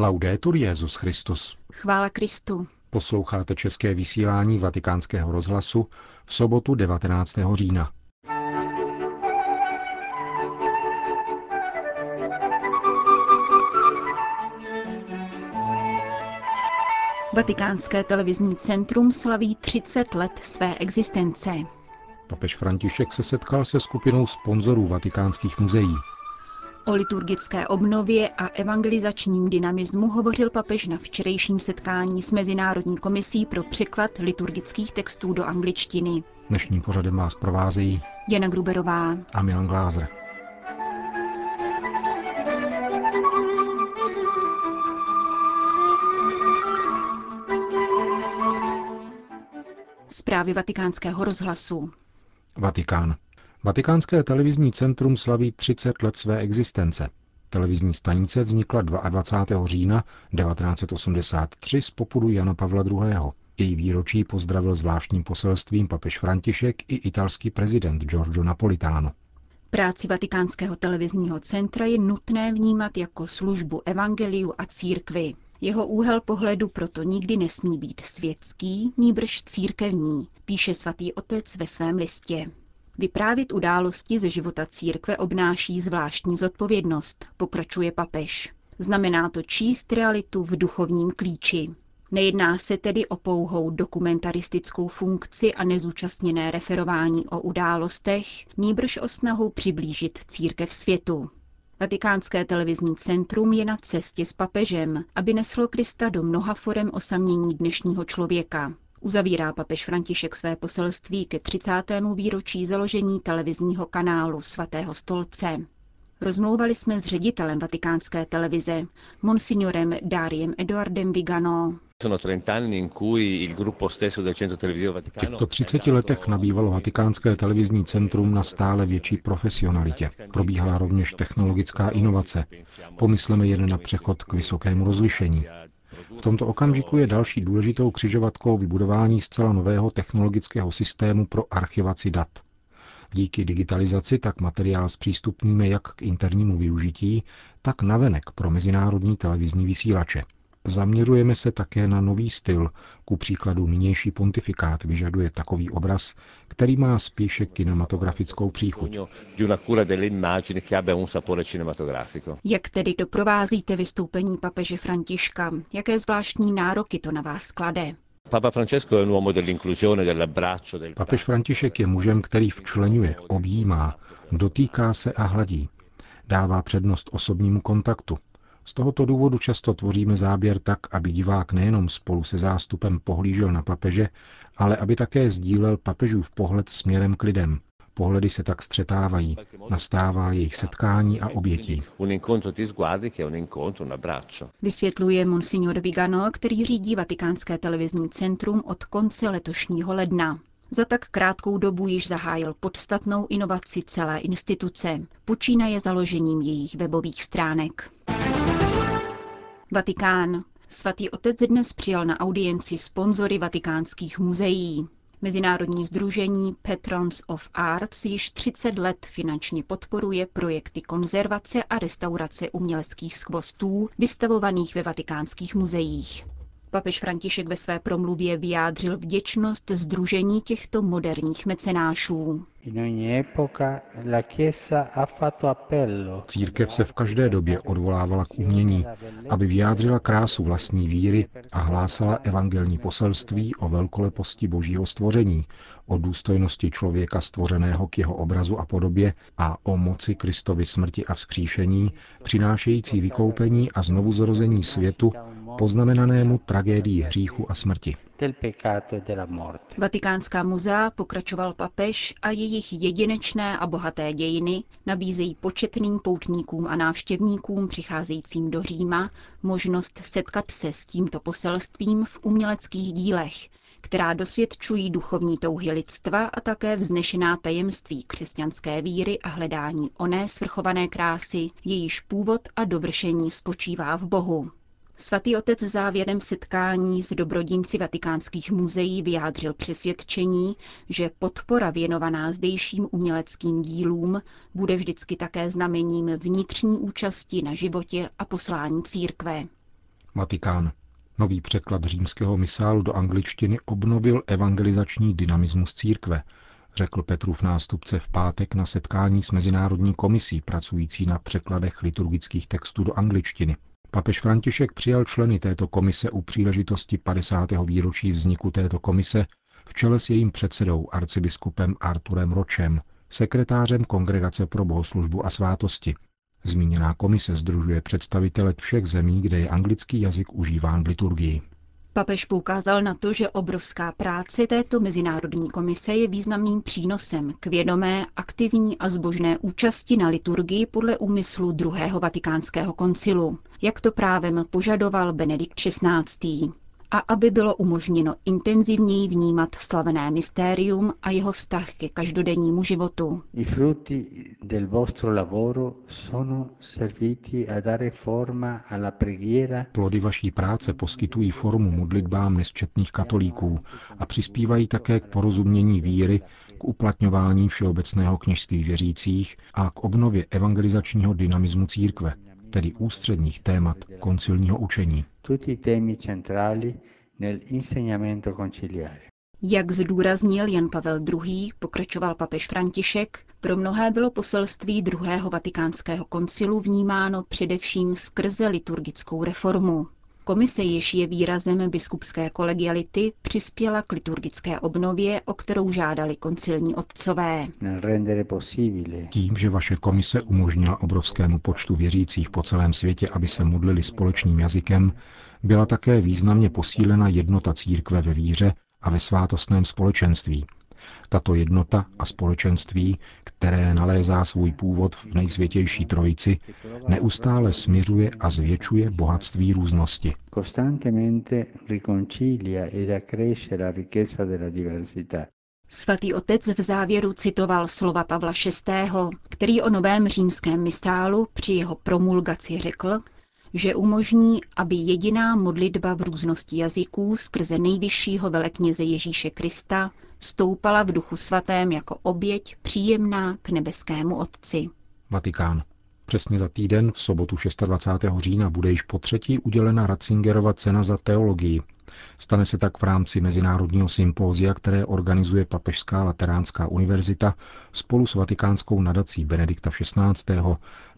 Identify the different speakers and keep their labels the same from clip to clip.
Speaker 1: Laudetur Jezus Christus.
Speaker 2: Chvála Kristu.
Speaker 1: Posloucháte české vysílání Vatikánského rozhlasu v sobotu 19. října.
Speaker 2: Vatikánské televizní centrum slaví 30 let své existence.
Speaker 1: Papež František se setkal se skupinou sponzorů vatikánských muzeí.
Speaker 2: O liturgické obnově a evangelizačním dynamismu hovořil papež na včerejším setkání s Mezinárodní komisí pro překlad liturgických textů do angličtiny.
Speaker 1: Dnešním pořadem vás provázejí
Speaker 2: Jana Gruberová
Speaker 1: a Milan Glázer.
Speaker 2: Zprávy vatikánského rozhlasu.
Speaker 1: Vatikán. Vatikánské televizní centrum slaví 30 let své existence. Televizní stanice vznikla 22. října 1983 z popudu Jana Pavla II. Její výročí pozdravil zvláštním poselstvím papež František i italský prezident Giorgio Napolitano.
Speaker 2: Práci vatikánského televizního centra je nutné vnímat jako službu evangeliu a církvi. Jeho úhel pohledu proto nikdy nesmí být světský, níbrž církevní, píše svatý otec ve svém listě. Vyprávět události ze života církve obnáší zvláštní zodpovědnost, pokračuje papež. Znamená to číst realitu v duchovním klíči. Nejedná se tedy o pouhou dokumentaristickou funkci a nezúčastněné referování o událostech, nýbrž o snahu přiblížit církev světu. Vatikánské televizní centrum je na cestě s papežem, aby neslo Krista do mnoha forem osamění dnešního člověka. Uzavírá papež František své poselství ke 30. výročí založení televizního kanálu svatého stolce. Rozmlouvali jsme s ředitelem vatikánské televize, monsignorem Dariem Eduardem Vigano.
Speaker 1: V těchto 30 letech nabývalo vatikánské televizní centrum na stále větší profesionalitě. Probíhala rovněž technologická inovace. Pomysleme jen na přechod k vysokému rozlišení. V tomto okamžiku je další důležitou křižovatkou vybudování zcela nového technologického systému pro archivaci dat. Díky digitalizaci tak materiál zpřístupníme jak k internímu využití, tak navenek pro mezinárodní televizní vysílače. Zaměřujeme se také na nový styl, ku příkladu nynější pontifikát vyžaduje takový obraz, který má spíše kinematografickou příchuť.
Speaker 2: Jak tedy doprovázíte vystoupení papeže Františka? Jaké zvláštní nároky to na vás klade?
Speaker 1: Papež František je mužem, který včlenuje, objímá, dotýká se a hladí. Dává přednost osobnímu kontaktu, z tohoto důvodu často tvoříme záběr tak, aby divák nejenom spolu se zástupem pohlížel na papeže, ale aby také sdílel papežův pohled směrem k lidem. Pohledy se tak střetávají, nastává jejich setkání a obětí.
Speaker 2: Vysvětluje monsignor Vigano, který řídí Vatikánské televizní centrum od konce letošního ledna. Za tak krátkou dobu již zahájil podstatnou inovaci celé instituce. Počínaje založením jejich webových stránek. Vatikán. Svatý otec dnes přijal na audienci sponzory vatikánských muzeí. Mezinárodní združení Patrons of Arts již 30 let finančně podporuje projekty konzervace a restaurace uměleckých skvostů vystavovaných ve vatikánských muzeích. Papež František ve své promluvě vyjádřil vděčnost združení těchto moderních mecenášů.
Speaker 1: Církev se v každé době odvolávala k umění, aby vyjádřila krásu vlastní víry a hlásala evangelní poselství o velkoleposti božího stvoření, o důstojnosti člověka stvořeného k jeho obrazu a podobě a o moci Kristovy smrti a vzkříšení, přinášející vykoupení a znovuzrození světu poznamenanému tragédii hříchu a smrti.
Speaker 2: Vatikánská muzea, pokračoval papež, a jejich jedinečné a bohaté dějiny nabízejí početným poutníkům a návštěvníkům přicházejícím do Říma možnost setkat se s tímto poselstvím v uměleckých dílech, která dosvědčují duchovní touhy lidstva a také vznešená tajemství křesťanské víry a hledání oné svrchované krásy, jejíž původ a dovršení spočívá v Bohu. Svatý otec závěrem setkání s dobrodinci vatikánských muzeí vyjádřil přesvědčení, že podpora věnovaná zdejším uměleckým dílům bude vždycky také znamením vnitřní účasti na životě a poslání církve.
Speaker 1: Vatikán. Nový překlad římského misálu do angličtiny obnovil evangelizační dynamismus církve, řekl Petrův nástupce v pátek na setkání s Mezinárodní komisí pracující na překladech liturgických textů do angličtiny. Papež František přijal členy této komise u příležitosti 50. výročí vzniku této komise v čele s jejím předsedou arcibiskupem Arturem Ročem, sekretářem Kongregace pro bohoslužbu a svátosti. Zmíněná komise združuje představitele všech zemí, kde je anglický jazyk užíván v liturgii.
Speaker 2: Papež poukázal na to, že obrovská práce této mezinárodní komise je významným přínosem k vědomé, aktivní a zbožné účasti na liturgii podle úmyslu druhého vatikánského koncilu, jak to právem požadoval Benedikt XVI a aby bylo umožněno intenzivněji vnímat slavené mystérium a jeho vztah ke každodennímu životu.
Speaker 1: Plody vaší práce poskytují formu modlitbám nesčetných katolíků a přispívají také k porozumění víry, k uplatňování všeobecného kněžství věřících a k obnově evangelizačního dynamismu církve, tedy ústředních témat koncilního učení.
Speaker 2: Jak zdůraznil Jan Pavel II., pokračoval papež František, pro mnohé bylo poselství druhého vatikánského koncilu vnímáno především skrze liturgickou reformu. Komise, jež je výrazem biskupské kolegiality, přispěla k liturgické obnově, o kterou žádali koncilní otcové.
Speaker 1: Tím, že vaše komise umožnila obrovskému počtu věřících po celém světě, aby se modlili společným jazykem, byla také významně posílena jednota církve ve víře a ve svátostném společenství, tato jednota a společenství, které nalézá svůj původ v nejsvětější trojici, neustále směřuje a zvětšuje bohatství různosti.
Speaker 2: Svatý otec v závěru citoval slova Pavla VI., který o novém římském misálu při jeho promulgaci řekl, že umožní, aby jediná modlitba v různosti jazyků skrze nejvyššího velekněze Ježíše Krista stoupala v duchu svatém jako oběť příjemná k nebeskému Otci.
Speaker 1: Vatikán. Přesně za týden, v sobotu 26. října, bude již po třetí udělena Ratzingerova cena za teologii. Stane se tak v rámci mezinárodního sympózia, které organizuje Papežská lateránská univerzita spolu s vatikánskou nadací Benedikta XVI.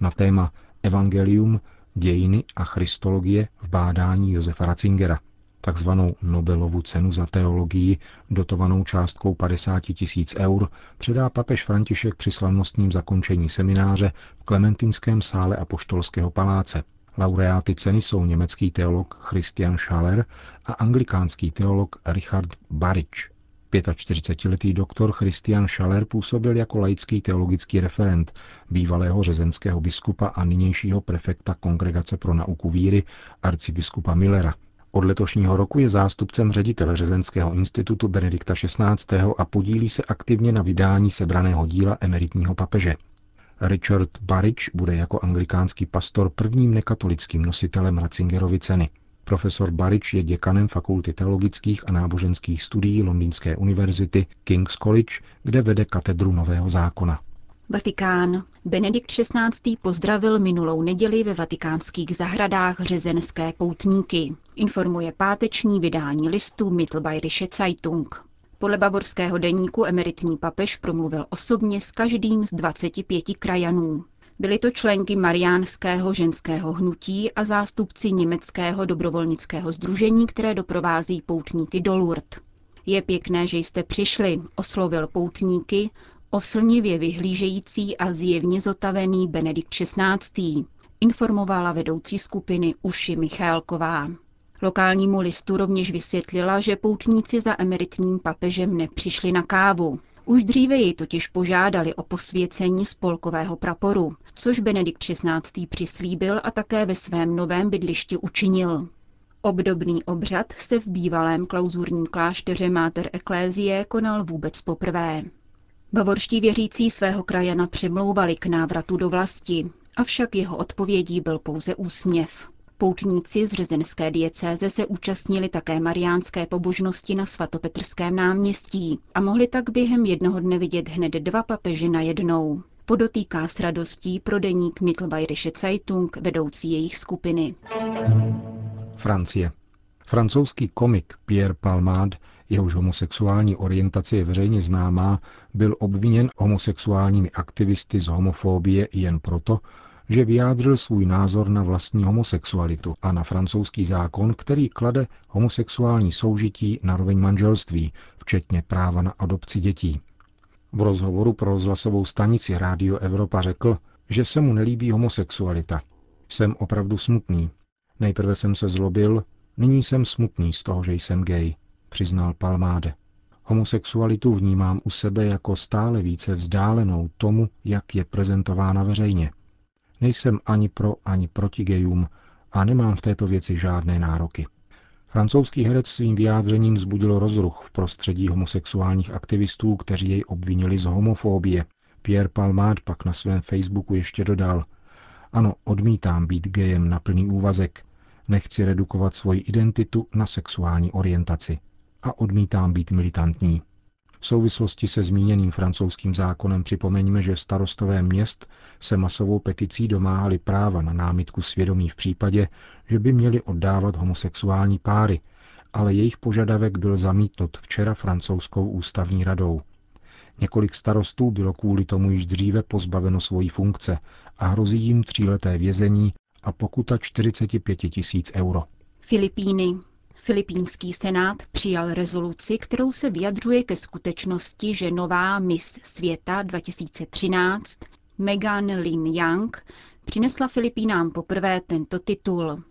Speaker 1: na téma Evangelium, dějiny a christologie v bádání Josefa Ratzingera takzvanou Nobelovu cenu za teologii, dotovanou částkou 50 tisíc eur, předá papež František při slavnostním zakončení semináře v Klementinském sále Apoštolského paláce. Laureáty ceny jsou německý teolog Christian Schaller a anglikánský teolog Richard Barič. 45-letý doktor Christian Schaller působil jako laický teologický referent bývalého řezenského biskupa a nynějšího prefekta Kongregace pro nauku víry arcibiskupa Millera – od letošního roku je zástupcem ředitele Řezenského institutu Benedikta XVI. a podílí se aktivně na vydání sebraného díla emeritního papeže. Richard Barič bude jako anglikánský pastor prvním nekatolickým nositelem Ratzingerovy ceny. Profesor Barič je děkanem Fakulty teologických a náboženských studií Londýnské univerzity King's College, kde vede katedru Nového zákona.
Speaker 2: Vatikán. Benedikt XVI. pozdravil minulou neděli ve vatikánských zahradách řezenské poutníky. Informuje páteční vydání listu Mittelbayerische Zeitung. Podle bavorského deníku emeritní papež promluvil osobně s každým z 25 krajanů. Byly to členky Mariánského ženského hnutí a zástupci německého dobrovolnického združení, které doprovází poutníky do Lourdes. Je pěkné, že jste přišli, oslovil poutníky, oslnivě vyhlížející a zjevně zotavený Benedikt XVI. informovala vedoucí skupiny Uši Michálková. Lokálnímu listu rovněž vysvětlila, že poutníci za emeritním papežem nepřišli na kávu. Už dříve jej totiž požádali o posvěcení spolkového praporu, což Benedikt XVI. přislíbil a také ve svém novém bydlišti učinil. Obdobný obřad se v bývalém klauzurním klášteře Mater Ecclesiae konal vůbec poprvé. Bavorští věřící svého krajana přemlouvali k návratu do vlasti, avšak jeho odpovědí byl pouze úsměv. Poutníci z řezenské diecéze se účastnili také mariánské pobožnosti na svatopetrském náměstí a mohli tak během jednoho dne vidět hned dva papeže na jednou. Podotýká s radostí pro deník Mittelbayerische Zeitung vedoucí jejich skupiny.
Speaker 1: Francie. Francouzský komik Pierre Palmade, jehož homosexuální orientace je veřejně známá, byl obviněn homosexuálními aktivisty z homofóbie jen proto, že vyjádřil svůj názor na vlastní homosexualitu a na francouzský zákon, který klade homosexuální soužití na roveň manželství, včetně práva na adopci dětí. V rozhovoru pro rozhlasovou stanici Rádio Evropa řekl, že se mu nelíbí homosexualita. Jsem opravdu smutný. Nejprve jsem se zlobil, nyní jsem smutný z toho, že jsem gay, přiznal Palmáde. Homosexualitu vnímám u sebe jako stále více vzdálenou tomu, jak je prezentována veřejně. Nejsem ani pro, ani proti gejům a nemám v této věci žádné nároky. Francouzský herec svým vyjádřením vzbudil rozruch v prostředí homosexuálních aktivistů, kteří jej obvinili z homofóbie. Pierre Palmade pak na svém Facebooku ještě dodal, ano, odmítám být gejem na plný úvazek, nechci redukovat svoji identitu na sexuální orientaci a odmítám být militantní. V souvislosti se zmíněným francouzským zákonem připomeňme, že starostové měst se masovou peticí domáhali práva na námitku svědomí v případě, že by měli oddávat homosexuální páry, ale jejich požadavek byl zamítnut včera francouzskou ústavní radou. Několik starostů bylo kvůli tomu již dříve pozbaveno svojí funkce a hrozí jim tříleté vězení a pokuta 45 tisíc euro.
Speaker 2: Filipíny. Filipínský senát přijal rezoluci, kterou se vyjadřuje ke skutečnosti, že nová Miss světa 2013 Megan Lin Yang přinesla Filipínám poprvé tento titul.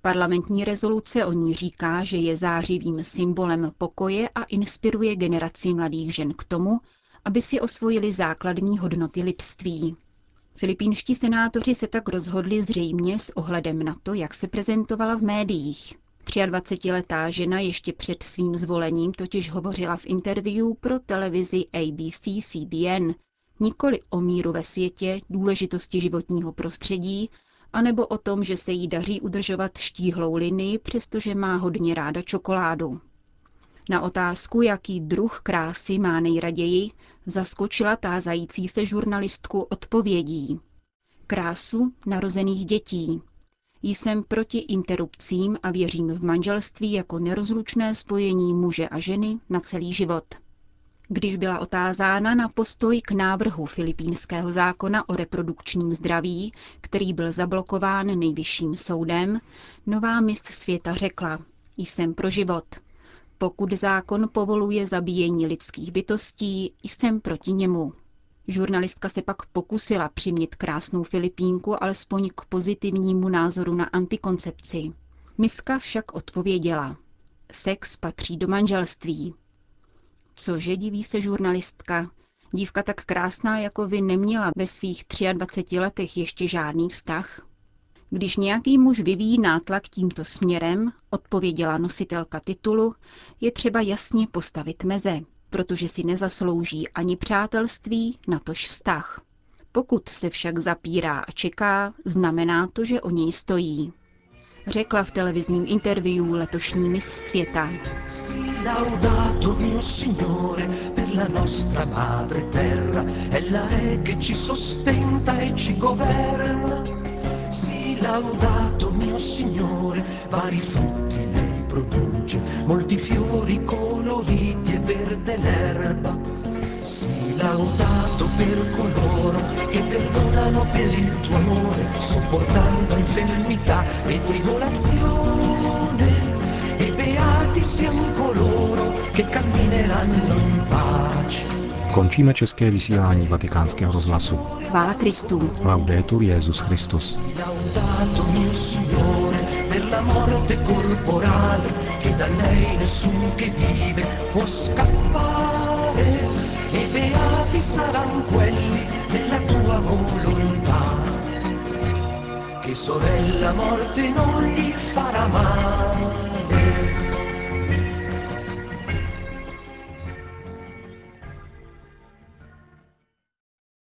Speaker 2: Parlamentní rezoluce o ní říká, že je zářivým symbolem pokoje a inspiruje generaci mladých žen k tomu, aby si osvojili základní hodnoty lidství. Filipínští senátoři se tak rozhodli zřejmě s ohledem na to, jak se prezentovala v médiích. 23-letá žena ještě před svým zvolením totiž hovořila v interview pro televizi ABC-CBN nikoli o míru ve světě, důležitosti životního prostředí, anebo o tom, že se jí daří udržovat štíhlou linii, přestože má hodně ráda čokoládu. Na otázku, jaký druh krásy má nejraději, zaskočila tázající se žurnalistku odpovědí. Krásu narozených dětí, jsem proti interrupcím a věřím v manželství jako nerozlučné spojení muže a ženy na celý život. Když byla otázána na postoj k návrhu filipínského zákona o reprodukčním zdraví, který byl zablokován nejvyšším soudem, nová mis světa řekla, jsem pro život. Pokud zákon povoluje zabíjení lidských bytostí, jsem proti němu. Žurnalistka se pak pokusila přimět krásnou Filipínku alespoň k pozitivnímu názoru na antikoncepci. Miska však odpověděla. Sex patří do manželství. Cože, diví se žurnalistka. Dívka tak krásná jako vy neměla ve svých 23 letech ještě žádný vztah? Když nějaký muž vyvíjí nátlak tímto směrem, odpověděla nositelka titulu, je třeba jasně postavit meze protože si nezaslouží ani přátelství, natož vztah. Pokud se však zapírá a čeká, znamená to, že o něj stojí. Řekla v televizním interview letošní mis světa. laudato mio Signore, vari frutti lei produce, molti fiori coloriti e verde l'erba. Sii laudato per coloro che perdonano per il tuo amore, sopportando infermità e tribolazione. E beati siano coloro che cammineranno in pace.
Speaker 1: Končíme české vysílání vatikánského rozhlasu.
Speaker 2: Chvála Kristu.
Speaker 1: Laudetur Jezus Christus. Per la morte corporale che da lei nessuno che vive può scappare. E beati saranno quelli nella tua volontà che sorella morte non li farà mai